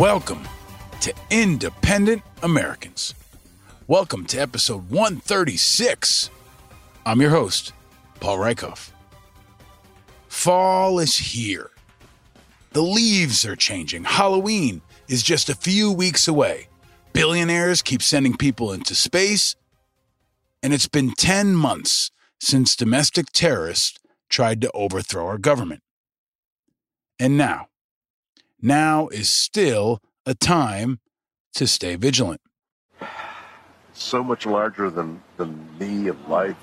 Welcome to Independent Americans. Welcome to episode 136. I'm your host, Paul Rieckhoff. Fall is here. The leaves are changing. Halloween is just a few weeks away. Billionaires keep sending people into space. And it's been 10 months since domestic terrorists tried to overthrow our government. And now, now is still a time to stay vigilant. So much larger than, than me and life.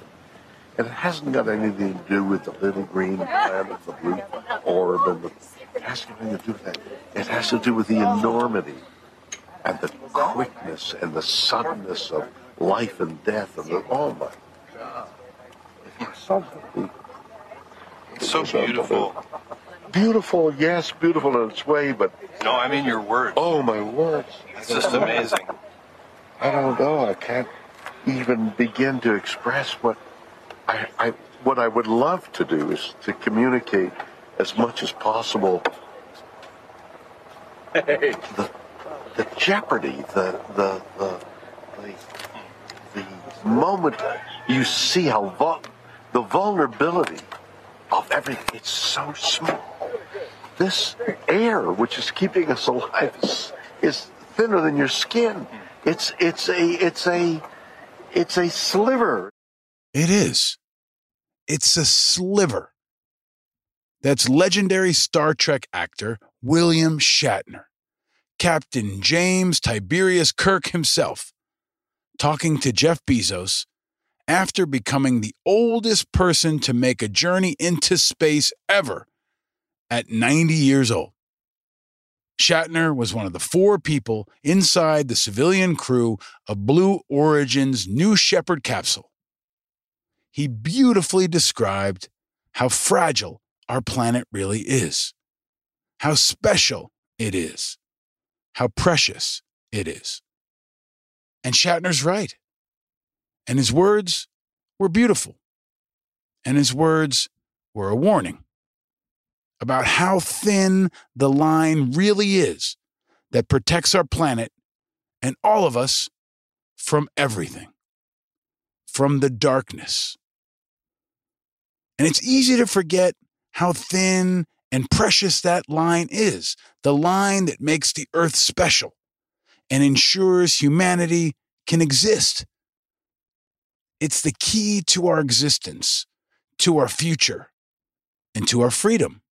And it hasn't got anything to do with the little green planet, the blue orb, and the, it has nothing to do with that. It has to do with the enormity and the quickness and the suddenness of life and death and the, oh my God. It's something. It's so beautiful. Beautiful, yes, beautiful in its way, but No, I mean your words. oh my words. It's just amazing. I don't know. I can't even begin to express what I, I what I would love to do is to communicate as much as possible Hey. the the jeopardy, the the the the, the moment you see how vul- the vulnerability of everything. It's so small. This air, which is keeping us alive, is, is thinner than your skin. It's it's a it's a it's a sliver. It is. It's a sliver. That's legendary Star Trek actor William Shatner, Captain James Tiberius Kirk himself, talking to Jeff Bezos after becoming the oldest person to make a journey into space ever at 90 years old. Shatner was one of the four people inside the civilian crew of Blue Origin's New Shepard capsule. He beautifully described how fragile our planet really is, how special it is, how precious it is. And Shatner's right. And his words were beautiful. And his words were a warning about how thin the line really is that protects our planet and all of us from everything, from the darkness. And it's easy to forget how thin and precious that line is, the line that makes the earth special and ensures humanity can exist. It's the key to our existence, to our future, and to our freedom.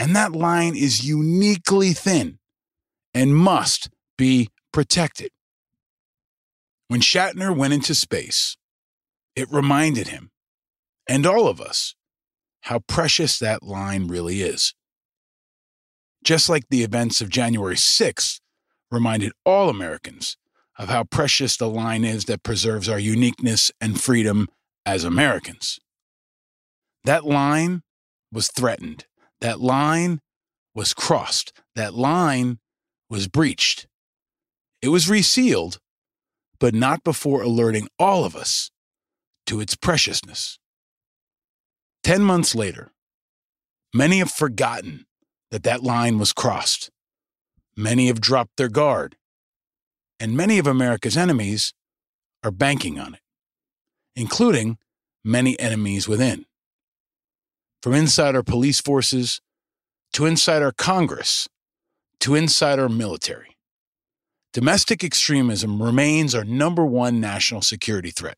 And that line is uniquely thin and must be protected. When Shatner went into space, it reminded him, and all of us, how precious that line really is. Just like the events of January 6th reminded all Americans of how precious the line is that preserves our uniqueness and freedom as Americans. That line was threatened. That line was crossed. That line was breached. It was resealed, but not before alerting all of us to its preciousness. Ten months later, many have forgotten that that line was crossed. Many have dropped their guard. And many of America's enemies are banking on it, including many enemies within. From inside our police forces to inside our Congress to inside our military. Domestic extremism remains our number one national security threat.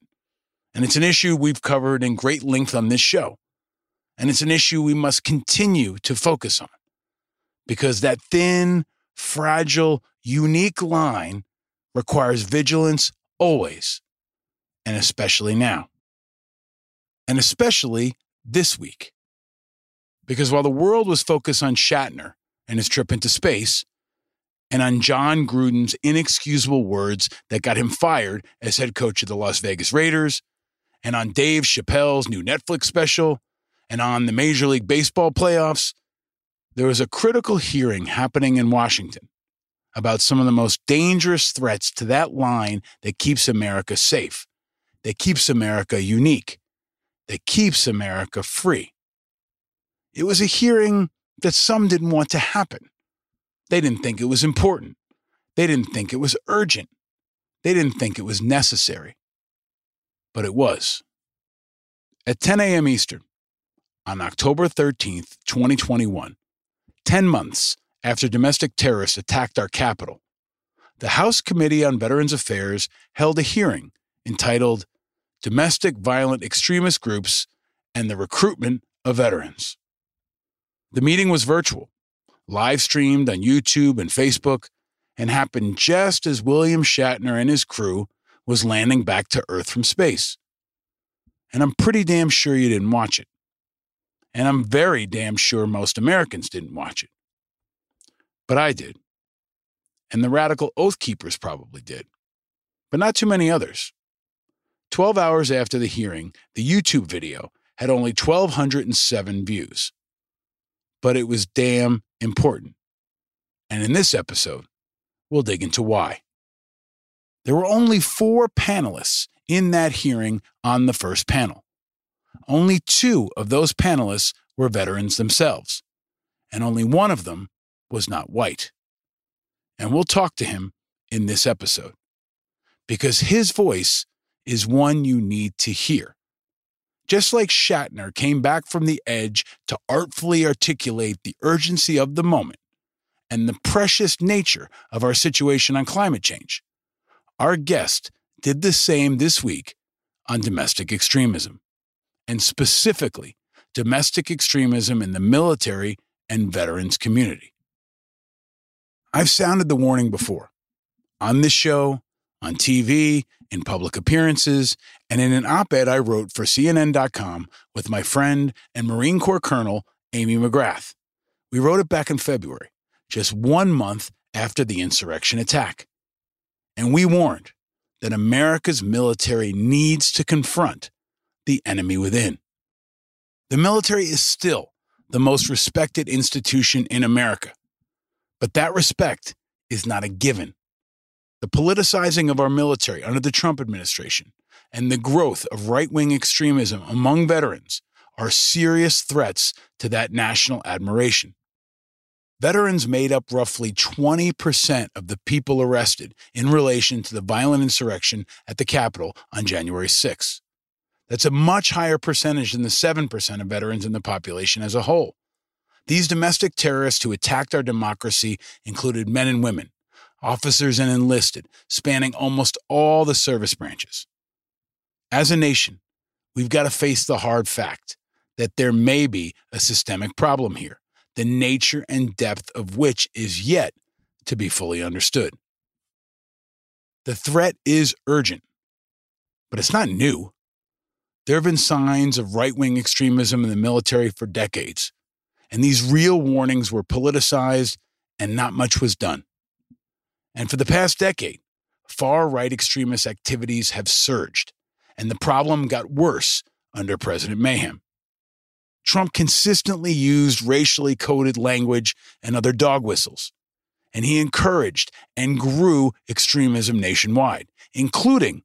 And it's an issue we've covered in great length on this show. And it's an issue we must continue to focus on because that thin, fragile, unique line requires vigilance always, and especially now. And especially this week. Because while the world was focused on Shatner and his trip into space, and on Jon Gruden's inexcusable words that got him fired as head coach of the Las Vegas Raiders, and on Dave Chappelle's new Netflix special, and on the Major League Baseball playoffs, there was a critical hearing happening in Washington about some of the most dangerous threats to that line that keeps America safe, that keeps America unique, that keeps America free. It was a hearing that some didn't want to happen. They didn't think it was important. They didn't think it was urgent. They didn't think it was necessary. But it was. At 10 a.m. Eastern, on October 13th, 2021, 10 months after domestic terrorists attacked our Capitol, the House Committee on Veterans Affairs held a hearing entitled Domestic Violent Extremist Groups and the Recruitment of Veterans. The meeting was virtual, live streamed on YouTube and Facebook, and happened just as William Shatner and his crew was landing back to Earth from space. And I'm pretty damn sure you didn't watch it. And I'm very damn sure most Americans didn't watch it. But I did. And the radical Oath Keepers probably did. But not too many others. 12 hours after the hearing, the YouTube video had only 1,207 views. But it was damn important. And in this episode, we'll dig into why. There were only four panelists in that hearing on the first panel. Only two of those panelists were veterans themselves, and only one of them was not white. And we'll talk to him in this episode because his voice is one you need to hear. Just like Shatner came back from the edge to artfully articulate the urgency of the moment and the precious nature of our situation on climate change, our guest did the same this week on domestic extremism, and specifically domestic extremism in the military and veterans community. I've sounded the warning before on this show, on TV, in public appearances, and in an op ed I wrote for CNN.com with my friend and Marine Corps Colonel Amy McGrath. We wrote it back in February, just one month after the insurrection attack. And we warned that America's military needs to confront the enemy within. The military is still the most respected institution in America, but that respect is not a given. The politicizing of our military under the Trump administration and the growth of right wing extremism among veterans are serious threats to that national admiration. Veterans made up roughly 20% of the people arrested in relation to the violent insurrection at the Capitol on January 6. That's a much higher percentage than the 7% of veterans in the population as a whole. These domestic terrorists who attacked our democracy included men and women, officers and enlisted, spanning almost all the service branches. As a nation, we've got to face the hard fact that there may be a systemic problem here the nature and depth of which is yet to be fully understood. The threat is urgent, but it's not new. There have been signs of right wing extremism in the military for decades, and these real warnings were politicized and not much was done. And for the past decade, far right extremist activities have surged, and the problem got worse under President Mayhem. Trump consistently used racially coded language and other dog whistles. And he encouraged and grew extremism nationwide, including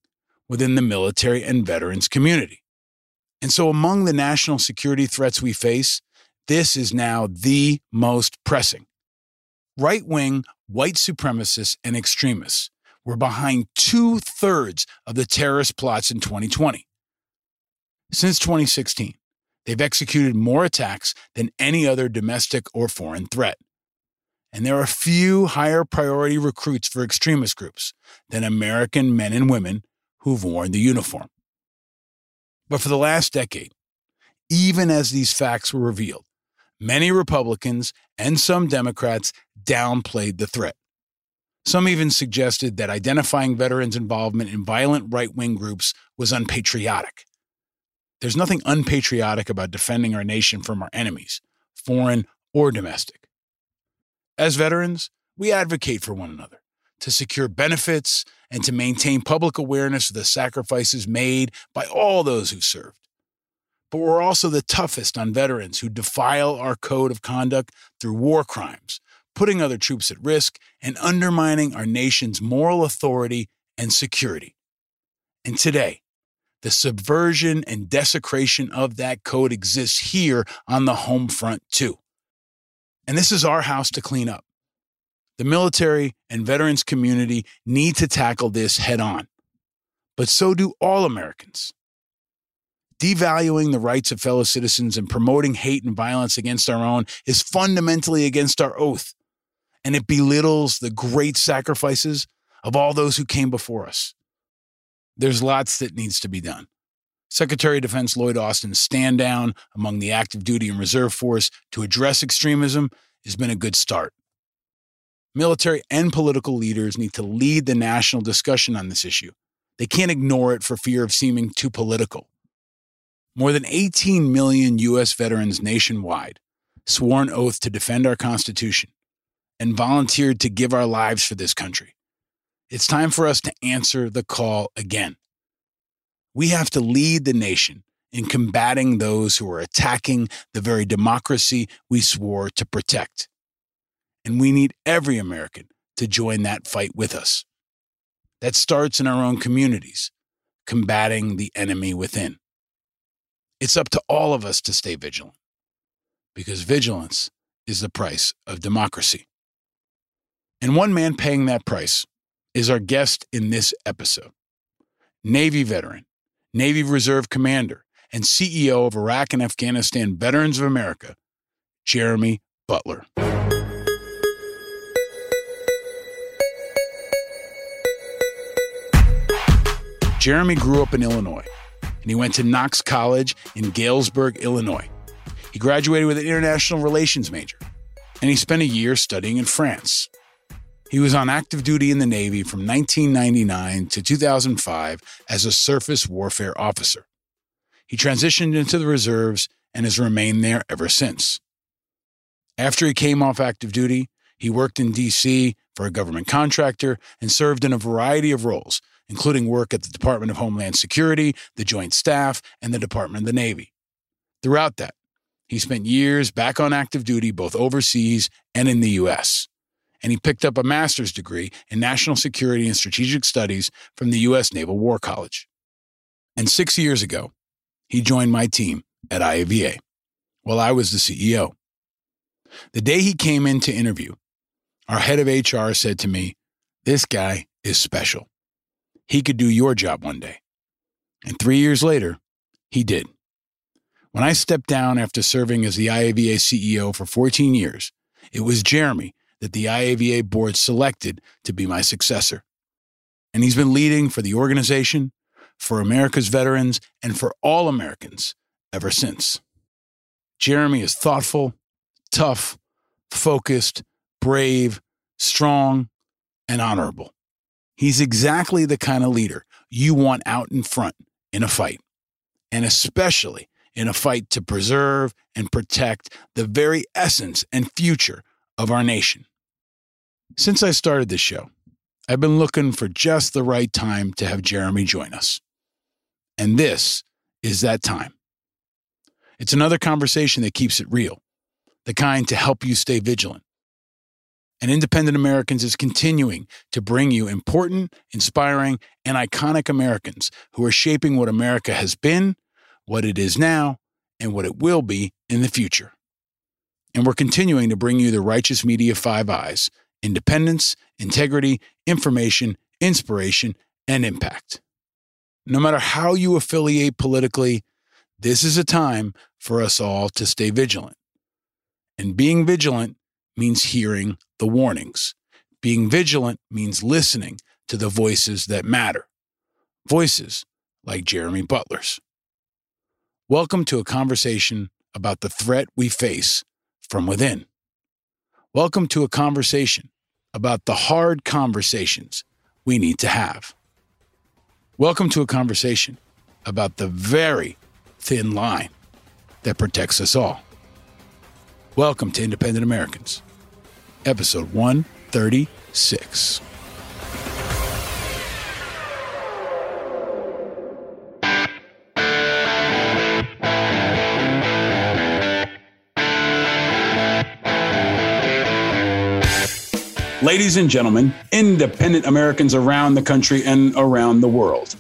within the military and veterans community. And so, among the national security threats we face, this is now the most pressing. Right wing white supremacists and extremists were behind two thirds of the terrorist plots in 2020. Since 2016, They've executed more attacks than any other domestic or foreign threat. And there are few higher priority recruits for extremist groups than American men and women who've worn the uniform. But for the last decade, even as these facts were revealed, many Republicans and some Democrats downplayed the threat. Some even suggested that identifying veterans' involvement in violent right wing groups was unpatriotic. There's nothing unpatriotic about defending our nation from our enemies, foreign or domestic. As veterans, we advocate for one another to secure benefits and to maintain public awareness of the sacrifices made by all those who served. But we're also the toughest on veterans who defile our code of conduct through war crimes putting other troops at risk, and undermining our nation's moral authority and security. And today, the subversion and desecration of that code exists here on the home front, too. And this is our house to clean up. The military and veterans community need to tackle this head on, but so do all Americans. Devaluing the rights of fellow citizens and promoting hate and violence against our own is fundamentally against our oath and it belittles the great sacrifices of all those who came before us. There's lots that needs to be done. Secretary of Defense Lloyd Austin's stand down among the active duty and reserve force to address extremism has been a good start. Military and political leaders need to lead the national discussion on this issue. They can't ignore it for fear of seeming too political. More than 18 million U.S. veterans nationwide swore an oath to defend our Constitution and volunteered to give our lives for this country. It's time for us to answer the call again. We have to lead the nation in combating those who are attacking the very democracy we swore to protect. And we need every American to join that fight with us. That starts in our own communities, combating the enemy within. It's up to all of us to stay vigilant because vigilance is the price of democracy. And one man paying that price is our guest in this episode Navy veteran, Navy Reserve commander, and CEO of Iraq and Afghanistan Veterans of America, Jeremy Butler. Jeremy grew up in Illinois, and he went to Knox College in Galesburg, Illinois. He graduated with an international relations major, and he spent a year studying in France. He was on active duty in the Navy from 1999 to 2005 as a surface warfare officer. He transitioned into the reserves and has remained there ever since. After he came off active duty, he worked in D.C. for a government contractor and served in a variety of roles, including work at the Department of Homeland Security, the Joint Staff, and the Department of the Navy. Throughout that, he spent years back on active duty both overseas and in the U.S and he picked up a master's degree in national security and strategic studies from the U.S. Naval War College. And six years ago, he joined my team at IAVA while I was the CEO. The day he came in to interview, our head of HR said to me, This guy is special. He could do your job one day. And three years later, he did. When I stepped down after serving as the IAVA CEO for 14 years, it was Jeremy that the IAVA board selected to be my successor. And he's been leading for the organization, for America's veterans, and for all Americans ever since. Jeremy is thoughtful, tough, focused, brave, strong, and honorable. He's exactly the kind of leader you want out in front in a fight, and especially in a fight to preserve and protect the very essence and future of our nation. Since I started this show, I've been looking for just the right time to have Jeremy join us. And this is that time. It's another conversation that keeps it real, the kind to help you stay vigilant. And Independent Americans is continuing to bring you important, inspiring, and iconic Americans who are shaping what America has been, what it is now, and what it will be in the future. And we're continuing to bring you the Righteous Media Five I's independence, integrity, information, inspiration, and impact. No matter how you affiliate politically, this is a time for us all to stay vigilant. And being vigilant means hearing the warnings. Being vigilant means listening to the voices that matter. Voices like Jeremy Butler's. Welcome to a conversation about the threat we face from within. Welcome to a conversation about the hard conversations we need to have. Welcome to a conversation about the very thin line that protects us all. Welcome to Independent Americans, episode 136. Ladies and gentlemen, independent Americans around the country and around the world.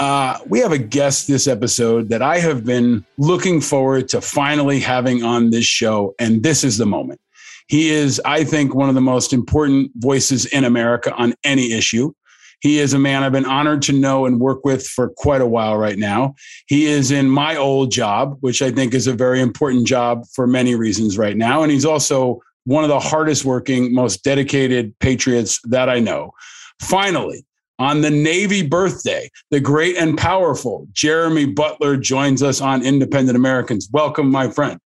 Uh, we have a guest this episode that I have been looking forward to finally having on this show, and this is the moment. He is, I think, one of the most important voices in America on any issue. He is a man I've been honored to know and work with for quite a while right now. He is in my old job, which I think is a very important job for many reasons right now. And he's also one of the hardest working, most dedicated patriots that I know. Finally, on the Navy birthday, the great and powerful Jeremy Butler joins us on Independent Americans. Welcome, my friend.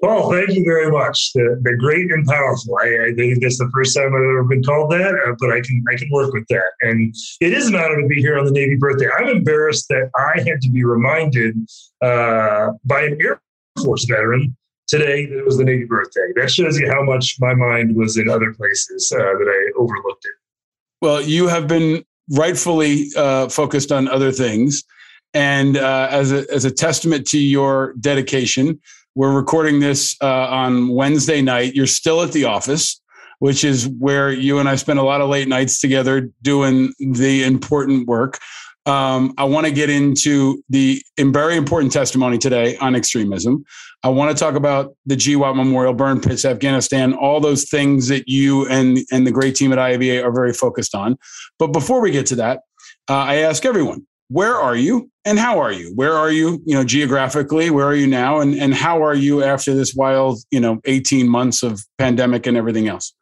Well, thank you very much. The, the great and powerful. I, I think that's the first time I've ever been called that, uh, but I can I can work with that. And it is an honor to be here on the Navy birthday. I'm embarrassed that I had to be reminded uh, by an Air Force veteran today that it was the Navy birthday. That shows you how much my mind was in other places uh, that I overlooked it. Well, you have been rightfully uh, focused on other things. And uh, as, a, as a testament to your dedication, we're recording this uh, on Wednesday night. You're still at the office, which is where you and I spend a lot of late nights together doing the important work. Um, I want to get into the very important testimony today on extremism. I want to talk about the GWOT Memorial, burn pits, Afghanistan, all those things that you and, and the great team at IAVA are very focused on. But before we get to that, uh, I ask everyone, where are you and how are you? Where are you, you know, geographically? Where are you now? And, and how are you after this wild, you know, 18 months of pandemic and everything else?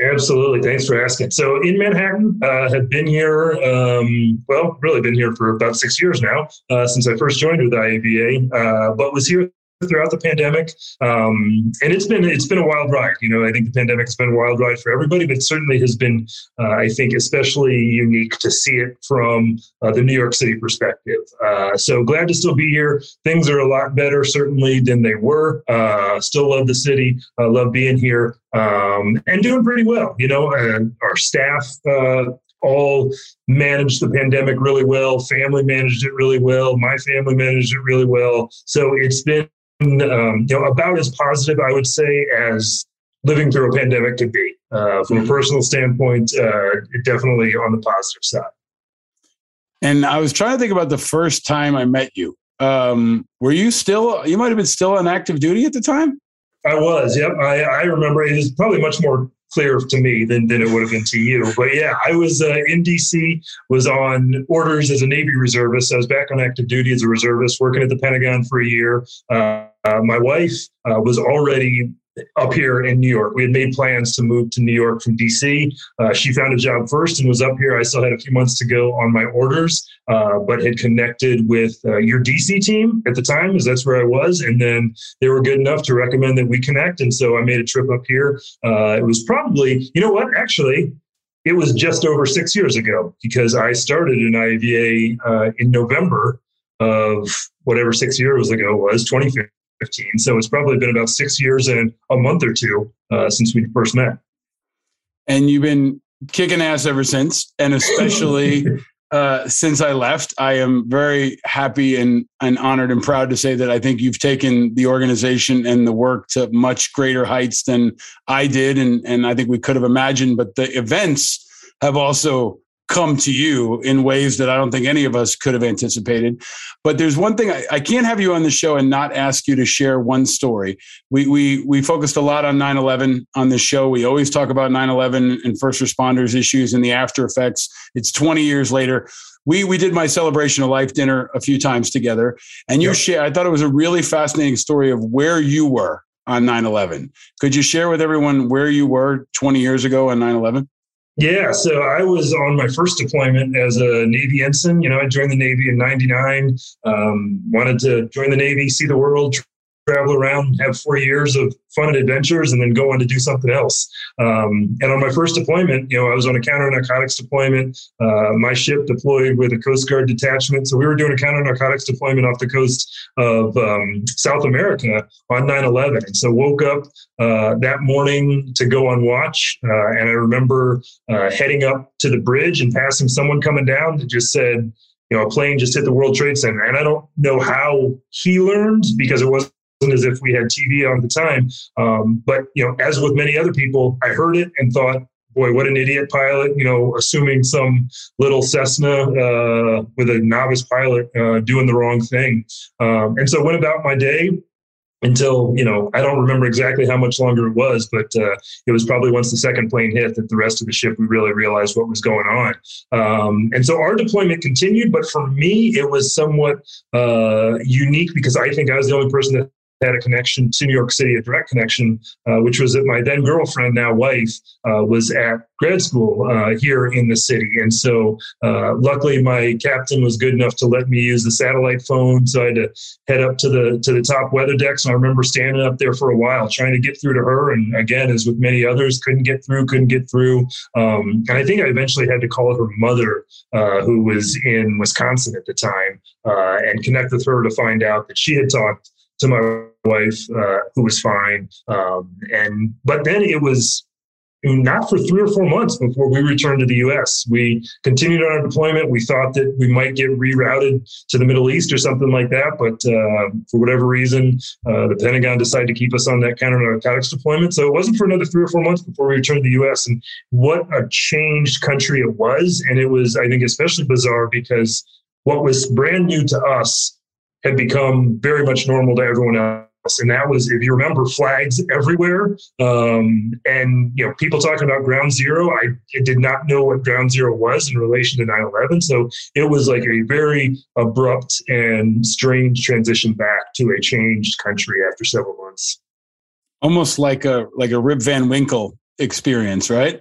Absolutely. Thanks for asking. So in Manhattan, uh, have been here, um, well, really been here for about six years now, uh, since I first joined with IAVA, uh, but was here throughout the pandemic. Um, and it's been it's been a wild ride. You know, I think the pandemic has been a wild ride for everybody, but certainly has been, uh, I think, especially unique to see it from uh, the New York City perspective. Uh, so glad to still be here. Things are a lot better, certainly, than they were. Uh, still love the city. love being here. Um, and doing pretty well. You know, our staff uh, all managed the pandemic really well. Family managed it really well. My family managed it really well. So it's been um, you know, about as positive, I would say, as living through a pandemic could be. Uh, from a mm-hmm. personal standpoint, uh, definitely on the positive side. And I was trying to think about the first time I met you. Um, were you still? You might have been still on active duty at the time. I was. Yep. I, I remember. It was probably much more clear to me than, than it would have been to you. But yeah, I was uh, in DC, was on orders as a Navy reservist. I was back on active duty as a reservist, working at the Pentagon for a year. Uh, uh, my wife uh, was already up here in New York. We had made plans to move to New York from DC. Uh, she found a job first and was up here. I still had a few months to go on my orders, uh, but had connected with uh, your DC team at the time, because that's where I was. And then they were good enough to recommend that we connect. And so I made a trip up here. Uh, it was probably, you know what, actually, it was just over six years ago because I started in IAVA uh, in November of whatever six years ago was, 2015. 15. So it's probably been about six years and a month or two uh, since we first met. And you've been kicking ass ever since, and especially uh, since I left. I am very happy and, and honored and proud to say that I think you've taken the organization and the work to much greater heights than I did, and and I think we could have imagined. But the events have also come to you in ways that I don't think any of us could have anticipated. But there's one thing I, I, can't have you on the show and not ask you to share one story. We we we focused a lot on 9/11 on this show. We always talk about 9/11 and first responders issues and the after effects. It's 20 years later. We we did my celebration of life dinner a few times together, and you yep. share. I thought it was a really fascinating story of where you were on 9/11. Could you share with everyone where you were 20 years ago on 9/11? Yeah, so I was on my first deployment as a Navy ensign. You know, I joined the Navy in '99. Um, wanted to join the Navy, see the world, travel around, have four years of fun and adventures, and then go on to do something else. Um, and on my first deployment, you know, I was on a counter narcotics deployment. Uh, my ship deployed with a Coast Guard detachment, so we were doing a counter narcotics deployment off the coast of um, South America on 9/11. And so woke up uh, that morning to go on watch, uh, and I remember uh, heading up to the bridge and passing someone coming down that just said you know, a plane just hit the World Trade Center. And I don't know how he learned because it wasn't as if we had TV on at the time. Um, but, you know, as with many other people, I heard it and thought, boy, what an idiot pilot, you know, assuming some little Cessna uh, with a novice pilot uh, doing the wrong thing. Um, and so went about my day until you know i don't remember exactly how much longer it was but uh, it was probably once the second plane hit that the rest of the ship we really realized what was going on um, and so our deployment continued but for me it was somewhat uh, unique because i think i was the only person that had a connection to New York City, a direct connection, uh, which was that my then girlfriend, now wife, uh, was at grad school uh, here in the city. And so, uh, luckily, my captain was good enough to let me use the satellite phone. So I had to head up to the to the top weather decks. And I remember standing up there for a while trying to get through to her. And again, as with many others, couldn't get through, couldn't get through. Um, and I think I eventually had to call her mother, uh, who was in Wisconsin at the time, uh, and connect with her to find out that she had talked to my wife, uh, who was fine. Um, and but then it was not for three or four months before we returned to the U.S. We continued on our deployment. We thought that we might get rerouted to the Middle East or something like that, but uh, for whatever reason, uh, the Pentagon decided to keep us on that counter narcotics deployment. So it wasn't for another three or four months before we returned to the U.S. And what a changed country it was, and it was, I think, especially bizarre because what was brand new to us had become very much normal to everyone else. And that was, if you remember, flags everywhere, um, and you know, people talking about Ground Zero. I, I did not know what Ground Zero was in relation to 9/11, so it was like a very abrupt and strange transition back to a changed country after several months. Almost like a like a Rip Van Winkle experience, right?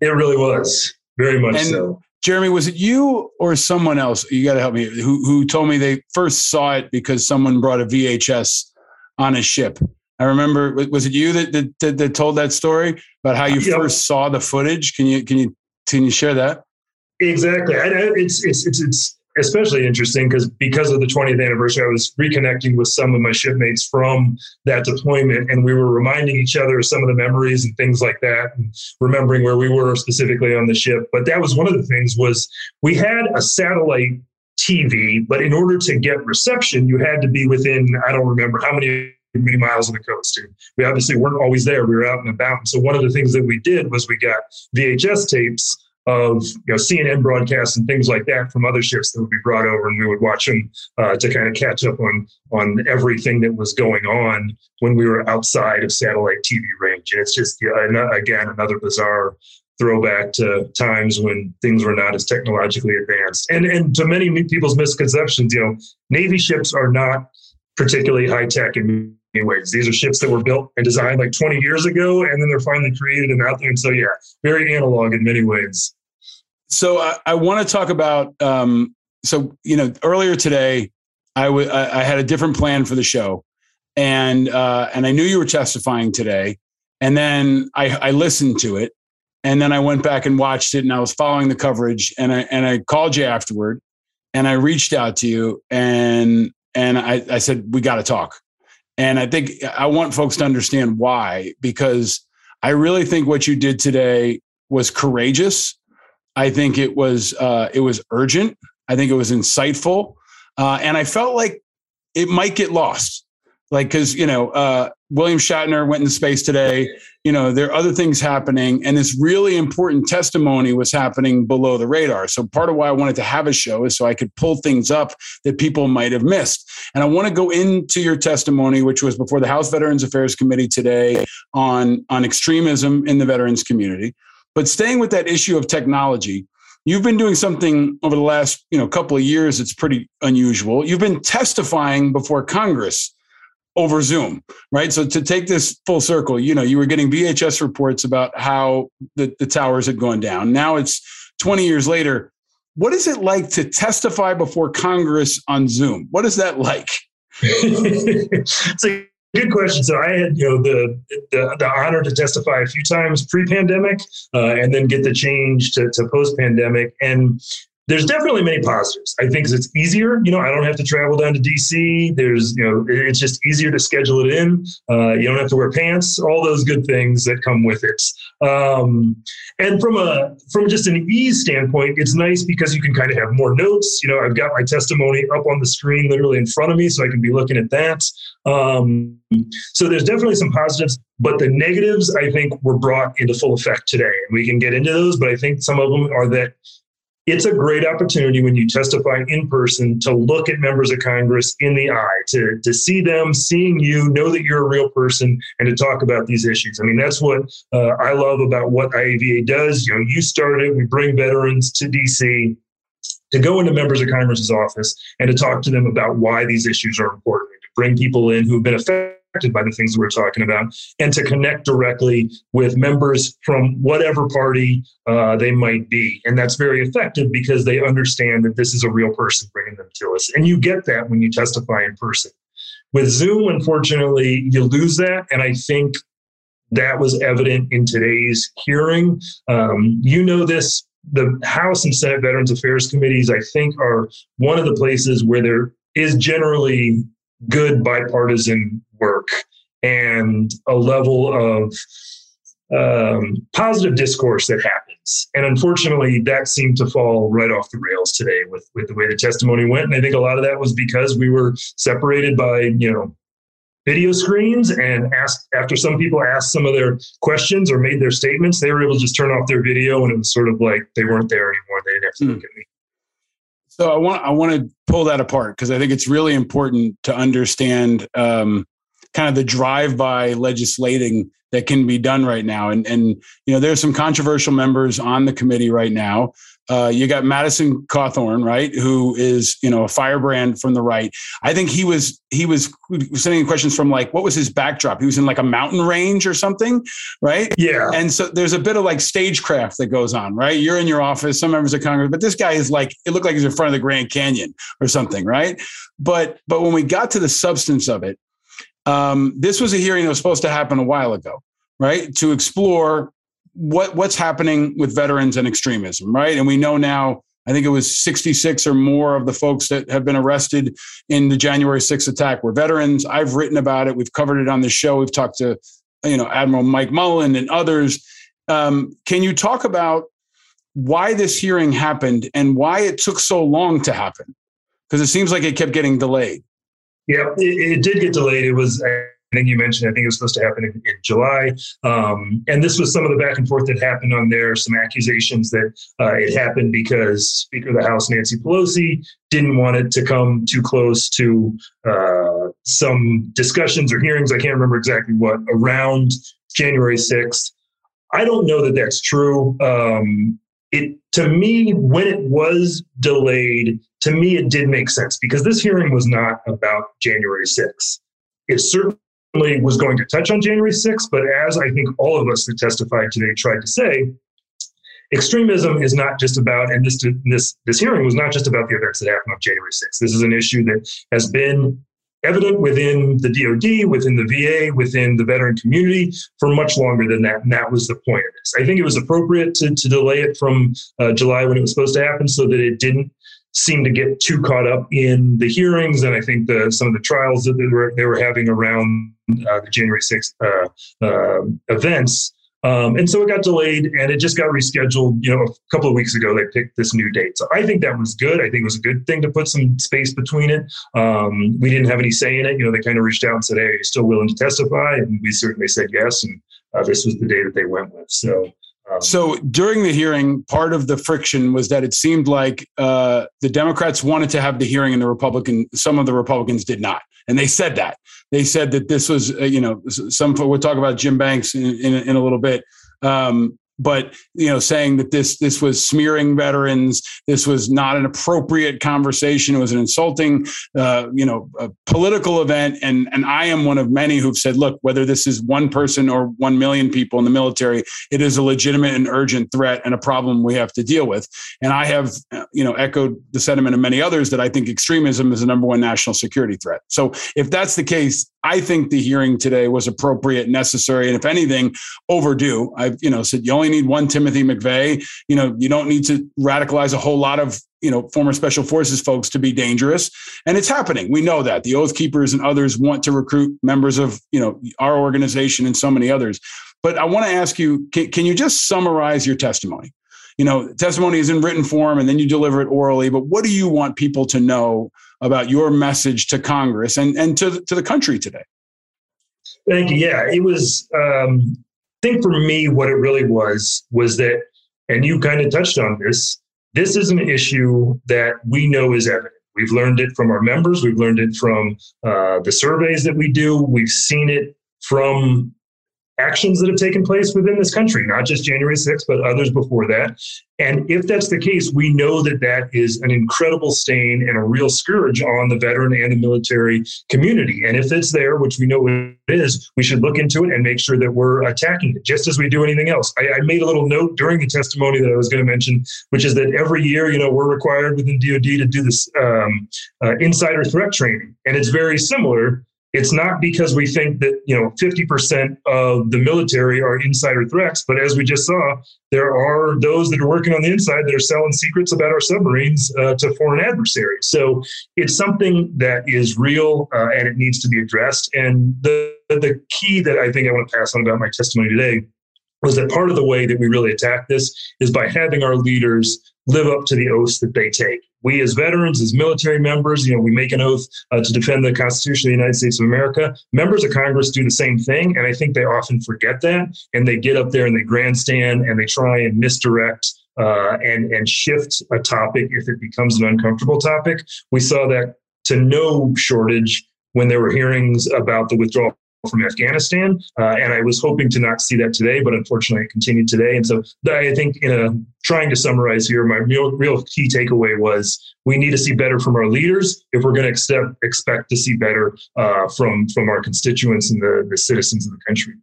It really was very much and, so. Jeremy, was it you or someone else? You got to help me. Who who told me they first saw it because someone brought a VHS on a ship? I remember. Was it you that that, that, told that story about how you first saw the footage? Can you can you can you share that? Exactly. I, it's it's it's it's especially interesting because because of the 20th anniversary, I was reconnecting with some of my shipmates from that deployment, and we were reminding each other of some of the memories and things like that, and remembering where we were specifically on the ship. But that was one of the things was we had a satellite TV, but in order to get reception, you had to be within I don't remember how many many miles of the coast. And we obviously weren't always there. We were out and about. So one of the things that we did was we got VHS tapes of you know CNN broadcasts and things like that from other ships that would be brought over, and we would watch them uh, to kind of catch up on on everything that was going on when we were outside of satellite TV range. And it's just again another bizarre throwback to times when things were not as technologically advanced, and and to many people's misconceptions, you know, Navy ships are not particularly high tech many ways. These are ships that were built and designed like 20 years ago, and then they're finally created and out there. And so, yeah, very analog in many ways. So I, I want to talk about. Um, so you know, earlier today, I, w- I had a different plan for the show, and uh, and I knew you were testifying today, and then I, I listened to it, and then I went back and watched it, and I was following the coverage, and I and I called you afterward, and I reached out to you, and and I, I said we got to talk and I think I want folks to understand why, because I really think what you did today was courageous. I think it was uh, it was urgent. I think it was insightful, uh, and I felt like it might get lost. Like because you know uh, William Shatner went into space today. You know, there are other things happening, and this really important testimony was happening below the radar. So, part of why I wanted to have a show is so I could pull things up that people might have missed. And I want to go into your testimony, which was before the House Veterans Affairs Committee today on, on extremism in the veterans community. But staying with that issue of technology, you've been doing something over the last you know couple of years that's pretty unusual. You've been testifying before Congress over Zoom, right? So to take this full circle, you know, you were getting VHS reports about how the, the towers had gone down. Now it's 20 years later. What is it like to testify before Congress on Zoom? What is that like? it's a good question. So I had, you know, the the, the honor to testify a few times pre-pandemic, uh, and then get the change to, to post-pandemic. And there's definitely many positives. I think it's easier. You know, I don't have to travel down to DC. There's, you know, it's just easier to schedule it in. Uh, you don't have to wear pants. All those good things that come with it. Um, and from a from just an ease standpoint, it's nice because you can kind of have more notes. You know, I've got my testimony up on the screen, literally in front of me, so I can be looking at that. Um, so there's definitely some positives, but the negatives I think were brought into full effect today. We can get into those, but I think some of them are that it's a great opportunity when you testify in person to look at members of Congress in the eye, to, to see them, seeing you, know that you're a real person, and to talk about these issues. I mean, that's what uh, I love about what IAVA does. You know, you started, it, we bring veterans to DC to go into members of Congress's office and to talk to them about why these issues are important, to bring people in who've been affected by the things we're talking about and to connect directly with members from whatever party uh, they might be. And that's very effective because they understand that this is a real person bringing them to us. And you get that when you testify in person. With Zoom, unfortunately, you lose that. And I think that was evident in today's hearing. Um, you know this. The House and Senate Veterans Affairs Committees, I think, are one of the places where there is generally good bipartisan work and a level of um, positive discourse that happens. And unfortunately, that seemed to fall right off the rails today with, with the way the testimony went. And I think a lot of that was because we were separated by, you know, video screens and asked after some people asked some of their questions or made their statements, they were able to just turn off their video and it was sort of like they weren't there anymore. They didn't have to mm. look at me. So I want I want to pull that apart because I think it's really important to understand um, kind of the drive-by legislating that can be done right now. And and you know, there's some controversial members on the committee right now. Uh, you got Madison Cawthorn, right, who is you know a firebrand from the right. I think he was he was sending questions from like what was his backdrop? He was in like a mountain range or something, right? Yeah. And so there's a bit of like stagecraft that goes on, right? You're in your office, some members of Congress, but this guy is like it looked like he's in front of the Grand Canyon or something, right? But but when we got to the substance of it, um, this was a hearing that was supposed to happen a while ago, right? To explore what what's happening with veterans and extremism, right? And we know now, I think it was 66 or more of the folks that have been arrested in the January 6th attack were veterans. I've written about it. We've covered it on the show. We've talked to, you know, Admiral Mike Mullen and others. Um, can you talk about why this hearing happened and why it took so long to happen? Because it seems like it kept getting delayed. Yeah, it, it, did get delayed. It was, I think you mentioned, I think it was supposed to happen in, in July. Um, and this was some of the back and forth that happened on there, some accusations that uh, it happened because Speaker of the House, Nancy Pelosi, didn't want it to come too close to uh, some discussions or hearings. I can't remember exactly what, around January 6th. I don't know that that's true. Um, it to me when it was delayed to me it did make sense because this hearing was not about january 6th it certainly was going to touch on january 6th but as i think all of us that testified today tried to say extremism is not just about and this this this hearing was not just about the events that happened on january 6th this is an issue that has been evident within the DoD, within the VA, within the veteran community for much longer than that. And that was the point of this. I think it was appropriate to, to delay it from uh, July when it was supposed to happen so that it didn't seem to get too caught up in the hearings and I think the, some of the trials that they were, they were having around uh, the January 6th uh, uh, events um, and so it got delayed and it just got rescheduled, you know, a couple of weeks ago. They picked this new date. So I think that was good. I think it was a good thing to put some space between it. Um, we didn't have any say in it. You know, they kind of reached out and said, hey, are you still willing to testify? And we certainly said yes. And uh, this was the day that they went with. So um, so during the hearing, part of the friction was that it seemed like uh, the Democrats wanted to have the hearing, and the Republican, some of the Republicans did not, and they said that they said that this was, uh, you know, some we'll talk about Jim Banks in, in, in a little bit. Um, but you know saying that this this was smearing veterans this was not an appropriate conversation it was an insulting uh, you know political event. And and i am one of many who've said look whether this is one person or 1 million people in the military it is a legitimate and urgent threat and a problem we have to deal with. And i have you know echoed the sentiment of many others that i think extremism is the number one national security threat. So if that's the case I think the hearing today was appropriate, necessary, and if anything, overdue. I've you know said you only need one Timothy McVeigh. You know you don't need to radicalize a whole lot of you know former special forces folks to be dangerous, and it's happening. We know that the Oath Keepers and others want to recruit members of you know our organization and so many others. But I want to ask you: can, can you just summarize your testimony? you know, testimony is in written form and then you deliver it orally. But what do you want people to know about your message to Congress and, and to, to the country today? Thank you. Yeah, it was, um, I think for me, what it really was, was that, and you kind of touched on this, this is an issue that we know is evident. We've learned it from our members. We've learned it from uh, the surveys that we do. We've seen it from actions that have taken place within this country, not just January 6th, but others before that. And if that's the case, we know that that is an incredible stain and a real scourge on the veteran and the military community. And if it's there, which we know it is, we should look into it and make sure that we're attacking it, just as we do anything else. I, I made a little note during the testimony that I was going to mention, which is that every year, you know, we're required within DoD to do this um, uh, insider threat training, and it's very similar it's not because we think that you know 50% of the military are insider threats but as we just saw there are those that are working on the inside that are selling secrets about our submarines uh, to foreign adversaries so it's something that is real uh, and it needs to be addressed and the the key that i think i want to pass on about my testimony today was that part of the way that we really attack this is by having our leaders live up to the oaths that they take. We, as veterans, as military members, you know, we make an oath uh, to defend the Constitution of the United States of America. Members of Congress do the same thing, and I think they often forget that, and they get up there and they grandstand and they try and misdirect uh, and and shift a topic if it becomes an uncomfortable topic. We saw that to no shortage when there were hearings about the withdrawal from Afghanistan. Uh, and I was hoping to not see that today, but unfortunately it continued today. And so I think in a trying to summarize here, my real, real key takeaway was we need to see better from our leaders if we're going to expect, expect to see better uh, from, from our constituents and the, the citizens of the country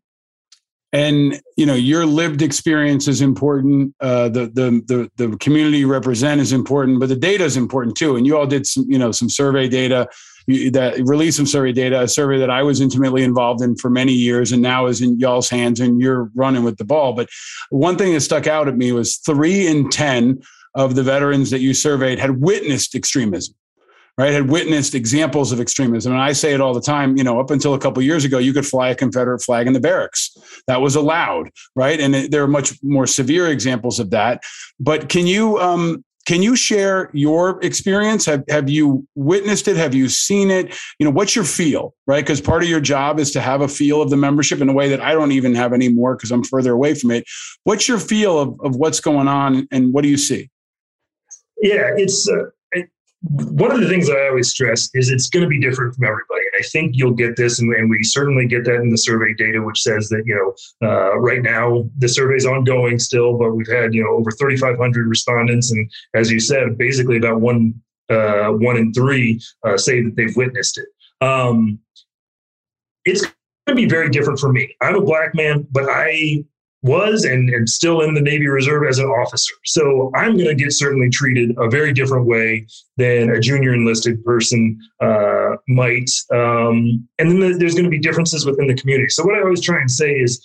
and you know your lived experience is important uh, the, the the the community you represent is important but the data is important too and you all did some you know some survey data that released some survey data, a survey that I was intimately involved in for many years and now is in y'all's hands and you're running with the ball. But one thing that stuck out at me was three in 10 of the veterans that you surveyed had witnessed extremism right? Had witnessed examples of extremism. And i say it all the time you know up until a couple years ago you could fly a confederate flag in the barracks. That was allowed right? And there are much more severe examples of that. But can you um, can you share your experience? Have, have you witnessed it? Have you seen it? You know, what's your feel, right? Because part of your job is to have a feel of the membership in a way that I don't even have anymore because I'm further away from it. What's your feel of, of what's going on and what do you see? Yeah, it's uh, one of the things I always stress is it's going to be different from everybody. And I think you'll get this, and, and, we certainly get that in the survey data, which says that, you know, uh, right now the survey is ongoing still, but we've had, you know, over 3,500 respondents. And as you said, basically about one, uh, one in three uh, say that they've witnessed it. Um, it's going to be very different for me. I'm a black man, but I was and, and still in the Navy Reserve as an officer. So I'm going to get certainly treated a very different way than a junior enlisted person uh, might. Um, and then there's going to be differences within the community. So what I always try and say is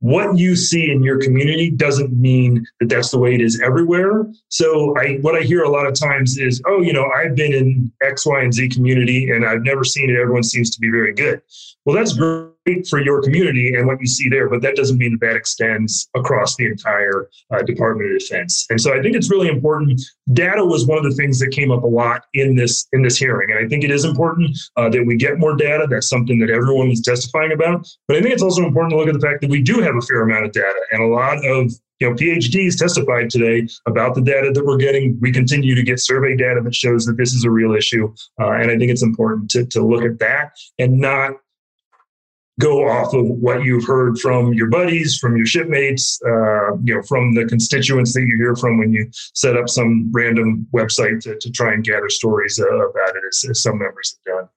what you see in your community doesn't mean that that's the way it is everywhere. So I, what I hear a lot of times is, oh, you know, I've been in X, Y, and Z community and I've never seen it. Everyone seems to be very good. Well, that's great for your community and what you see there, but that doesn't mean that that extends across the entire uh, Department of Defense. And so I think it's really important. Data was one of the things that came up a lot in this in this hearing, and I think it is important uh, that we get more data. That's something that everyone is testifying about. But I think it's also important to look at the fact that we do have a fair amount of data, and a lot of you know, PhDs testified today about the data that we're getting. We continue to get survey data that shows that this is a real issue. Uh, and I think it's important to, to look at that and not go off of what you've heard from your buddies, from your shipmates, uh, you know, from the constituents that you hear from when you set up some random website to, to try and gather stories uh, about it, as, as some members have done.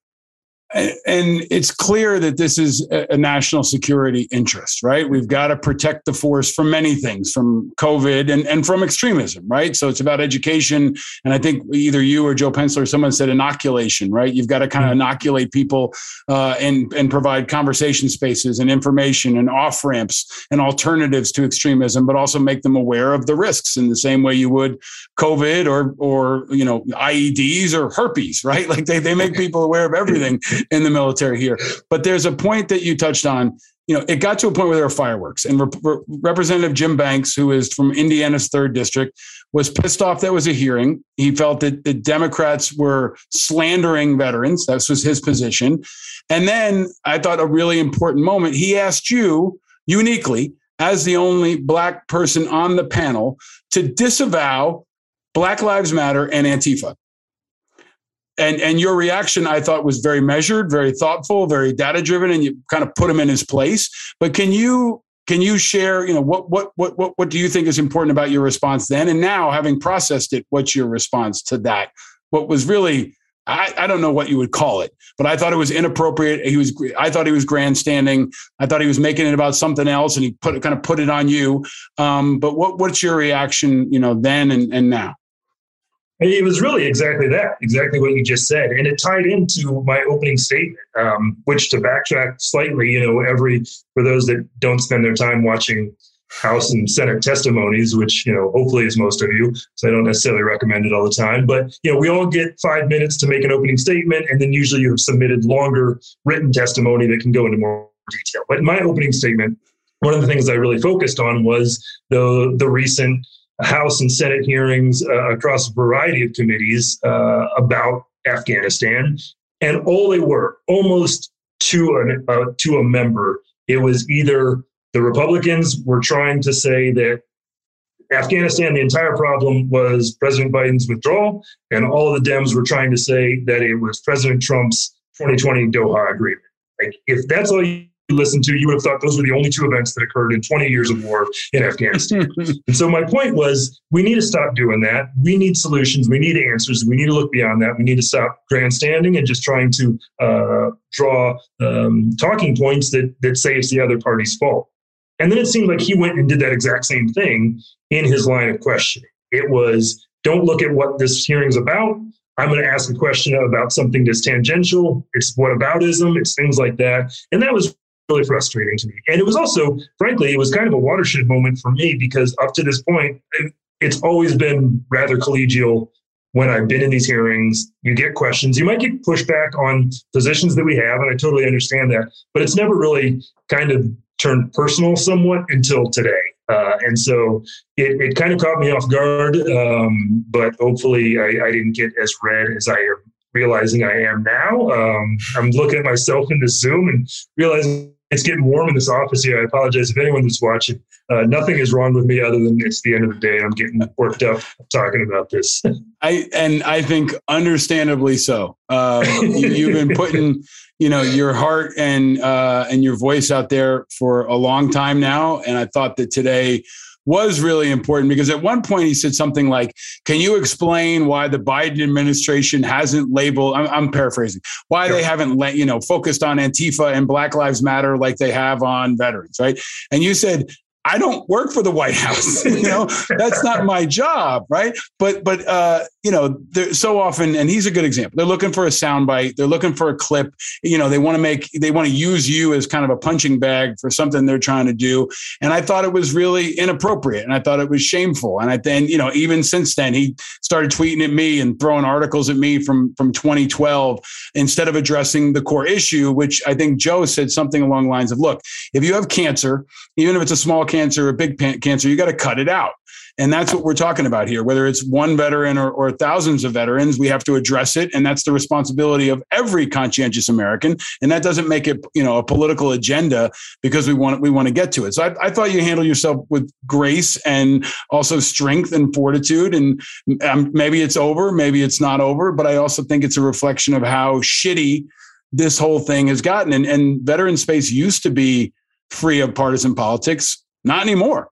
And it's clear that this is a national security interest, right? We've got to protect the force from many things, from COVID and, and from extremism, right? So it's about education. And I think either you or Joe Plenzler or someone said inoculation, right? You've got to kind of mm-hmm. inoculate people uh, and, and provide conversation spaces and information and off ramps and alternatives to extremism, but also make them aware of the risks in the same way you would COVID or, or you know, IEDs or herpes, right? Like they, they make people aware of everything in the military here. But there's a point that you touched on. You know, it got to a point where there were fireworks, and Re- Representative Jim Banks, who is from Indiana's third district, was pissed off that was a hearing. He felt that the Democrats were slandering veterans. That was his position. And then I thought a really important moment. He asked you uniquely, as the only black person on the panel, to disavow Black Lives Matter and Antifa and and your reaction i thought was very measured very thoughtful very data driven and you kind of put him in his place but can you can you share you know what what what what, what do you think is important about your response then and now having processed it what's your response to that what was really I, I don't know what you would call it, but I thought it was inappropriate. He was, I thought he was grandstanding. I thought he was making it about something else, and he put kind of put it on you. Um, but what, what's your reaction, you know, then and, and now? It was really exactly that, exactly what you just said. And it tied into my opening statement, um, which to backtrack slightly, you know, every, for those that don't spend their time watching House and Senate testimonies, which, you know, hopefully is most of you. So I don't necessarily recommend it all the time. But, you know, we all get five minutes to make an opening statement. And then usually you have submitted longer written testimony that can go into more detail. But in my opening statement, one of the things I really focused on was the, the recent House and Senate hearings uh, across a variety of committees uh, about Afghanistan, and all they were almost to a uh, to a member. It was either the Republicans were trying to say that Afghanistan, the entire problem was President Biden's withdrawal, and all the Dems were trying to say that it was President Trump's 2020 Doha agreement. Like, if that's all you listened to, you would have thought those were the only two events that occurred in 20 years of war in Afghanistan. and so my point was we need to stop doing that. We need solutions. We need answers. We need to look beyond that. We need to stop grandstanding and just trying to uh, draw um, talking points that, that say it's the other party's fault. And then it seemed like he went and did that exact same thing in his line of questioning. It was don't look at what this hearing's about. I'm going to ask a question about something that's tangential. It's whataboutism. It's things like that. And that was really frustrating to me. And it was also, frankly, it was kind of a watershed moment for me because up to this point, it's always been rather collegial when I've been in these hearings. You get questions, you might get pushback on positions that we have, and I totally understand that, but it's never really kind of turned personal somewhat until today. Uh, and so it, it kind of caught me off guard, um, but hopefully I, I, didn't get as red as I am realizing I am now. Um, I'm looking at myself in the Zoom and realizing it's getting warm in this office here. I apologize if anyone that's watching. Uh, nothing is wrong with me other than it's the end of the day. I'm getting worked up talking about this. I and I think understandably so. Um, you, have been putting, you know, your heart and uh, and your voice out there for a long time now, and I thought that today was really important because at one point he said something like, Can you explain why the Biden administration hasn't labeled, I'm, I'm paraphrasing, why sure. they haven't, let, you know, focused on Antifa and Black Lives Matter like they have on veterans, right? And you said, I don't work for the White House. you know, that's not my job, right? But but uh, you know, so often, and he's a good example. They're looking for a soundbite. They're looking for a clip. You know, they want to make, they want to use you as kind of a punching bag for something they're trying to do. And I thought it was really inappropriate, and I thought it was shameful. And I then, you know, even since then, he started tweeting at me and throwing articles at me from from 2012 instead of addressing the core issue, which I think Joe said something along the lines of, "Look, if you have cancer, even if it's a small cancer or big cancer, you got to cut it out. And that's what we're talking about here. Whether it's one veteran or, or, thousands of veterans, we have to address it. And that's the responsibility of every conscientious American. And that doesn't make it, you know, a political agenda because we want we want to get to it. So I, I thought you handled yourself with grace and also strength and fortitude. And um, maybe it's over, maybe it's not over, but I also think it's a reflection of how shitty this whole thing has gotten. And, and veteran space used to be free of partisan politics not anymore.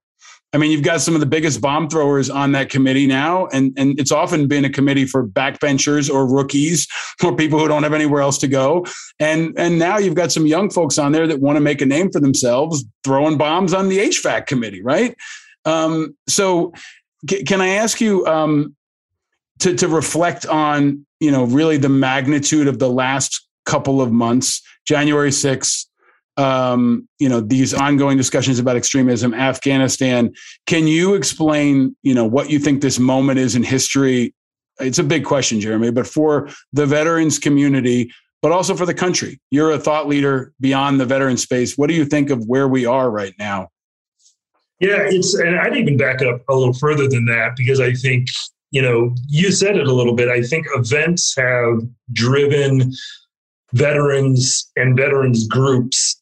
I mean, you've got some of the biggest bomb throwers on that committee now, and, and it's often been a committee for backbenchers or rookies or people who don't have anywhere else to go. And and now you've got some young folks on there that want to make a name for themselves, throwing bombs on the HVAC committee, right? Um, so, c- can I ask you um, to to reflect on you know really the magnitude of the last couple of months, January sixth, um, you know these ongoing discussions about extremism, Afghanistan. Can you explain, you know, what you think this moment is in history? It's a big question, Jeremy, but for the veterans community, but also for the country. You're a thought leader beyond the veteran space. What do you think of where we are right now? Yeah, it's and I'd even back up a little further than that because I think you know you said it a little bit. I think events have driven veterans and veterans groups